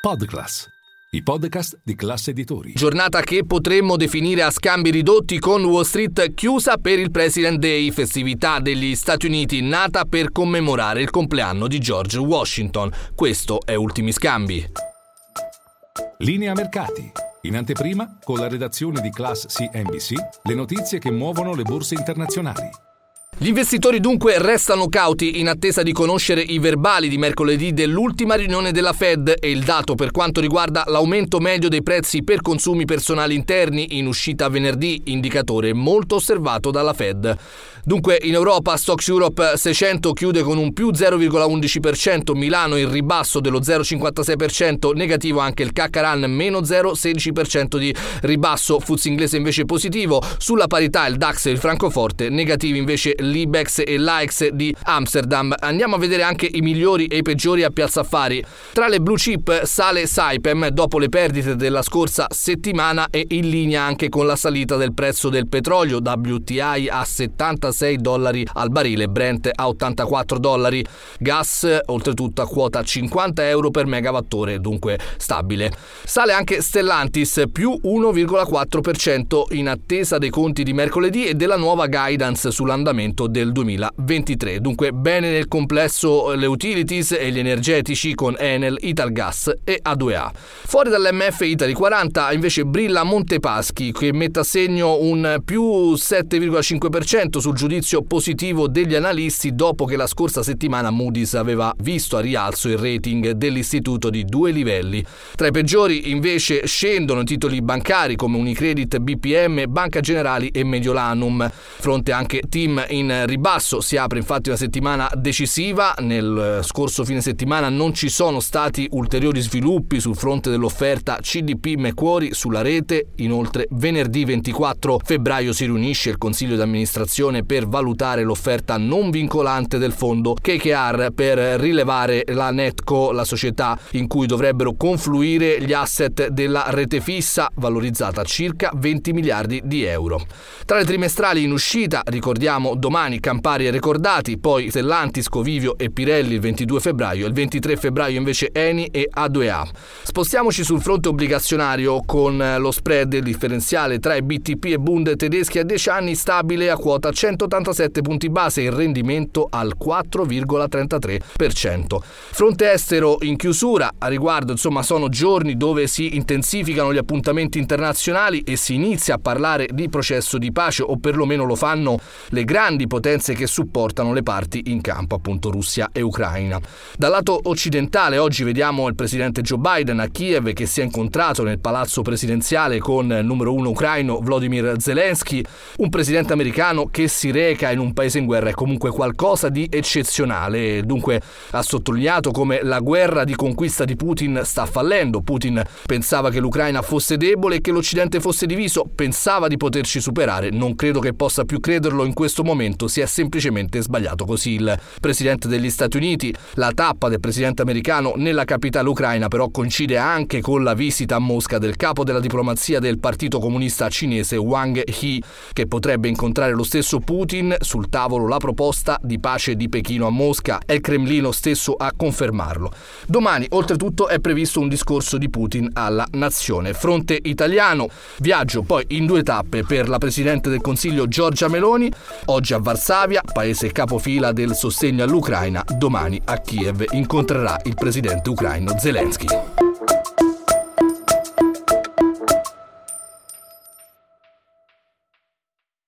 Podclass, i podcast di classe editori. Giornata che potremmo definire a scambi ridotti con Wall Street chiusa per il President Day, festività degli Stati Uniti nata per commemorare il compleanno di George Washington. Questo è Ultimi Scambi. Linea mercati. In anteprima, con la redazione di Class CNBC, le notizie che muovono le borse internazionali. Gli investitori dunque restano cauti in attesa di conoscere i verbali di mercoledì dell'ultima riunione della Fed e il dato per quanto riguarda l'aumento medio dei prezzi per consumi personali interni in uscita venerdì, indicatore molto osservato dalla Fed. Dunque in Europa Stocks Europe 600 chiude con un più 0,11%, Milano in ribasso dello 0,56%, negativo anche il Kakaran meno 0,16% di ribasso, Fuz inglese invece positivo, sulla parità il DAX e il Francoforte, negativi invece l'Ibex e l'AEX di Amsterdam. Andiamo a vedere anche i migliori e i peggiori a Piazza Affari. Tra le blue chip sale Saipem dopo le perdite della scorsa settimana e in linea anche con la salita del prezzo del petrolio WTI a 76 dollari al barile, Brent a 84 dollari. Gas oltretutto a quota 50 euro per megawattore, dunque stabile. Sale anche Stellantis più 1,4% in attesa dei conti di mercoledì e della nuova guidance sull'andamento aumento del 2023. Dunque bene nel complesso le utilities e gli energetici con Enel, Italgas e A2A. Fuori dall'MF Italy 40 invece brilla Montepaschi che mette a segno un più 7,5% sul giudizio positivo degli analisti dopo che la scorsa settimana Moody's aveva visto a rialzo il rating dell'istituto di due livelli. Tra i peggiori invece scendono titoli bancari come Unicredit, BPM, Banca Generali e Mediolanum. Fronte anche team in in ribasso. Si apre infatti una settimana decisiva. Nel eh, scorso fine settimana non ci sono stati ulteriori sviluppi sul fronte dell'offerta CDP Macquarie sulla rete. Inoltre, venerdì 24 febbraio si riunisce il Consiglio di amministrazione per valutare l'offerta non vincolante del fondo KKR per rilevare la Netco, la società in cui dovrebbero confluire gli asset della rete fissa, valorizzata a circa 20 miliardi di euro. Tra le trimestrali in uscita, ricordiamo domani domani Campari e Recordati, poi Stellantis, Scovivio e Pirelli il 22 febbraio, il 23 febbraio invece Eni e A2A. Spostiamoci sul fronte obbligazionario con lo spread differenziale tra i BTP e Bund tedeschi a 10 anni stabile a quota 187 punti base e il rendimento al 4,33%. Fronte estero in chiusura, a riguardo insomma sono giorni dove si intensificano gli appuntamenti internazionali e si inizia a parlare di processo di pace o perlomeno lo fanno le grandi grandi potenze che supportano le parti in campo, appunto Russia e Ucraina. Dal lato occidentale oggi vediamo il presidente Joe Biden a Kiev che si è incontrato nel palazzo presidenziale con il numero uno ucraino Vladimir Zelensky, un presidente americano che si reca in un paese in guerra. È comunque qualcosa di eccezionale, dunque ha sottolineato come la guerra di conquista di Putin sta fallendo. Putin pensava che l'Ucraina fosse debole e che l'Occidente fosse diviso, pensava di poterci superare, non credo che possa più crederlo in questo momento momento si è semplicemente sbagliato. Così il presidente degli Stati Uniti, la tappa del presidente americano nella capitale ucraina però coincide anche con la visita a Mosca del capo della diplomazia del Partito Comunista Cinese Wang He, che potrebbe incontrare lo stesso Putin sul tavolo la proposta di pace di Pechino a Mosca. È il Cremlino stesso a confermarlo. Domani, oltretutto, è previsto un discorso di Putin alla nazione. Fronte italiano, viaggio poi in due tappe per la Presidente del Consiglio Giorgia Meloni. Oggi a Varsavia, paese capofila del sostegno all'Ucraina, domani a Kiev incontrerà il presidente ucraino Zelensky.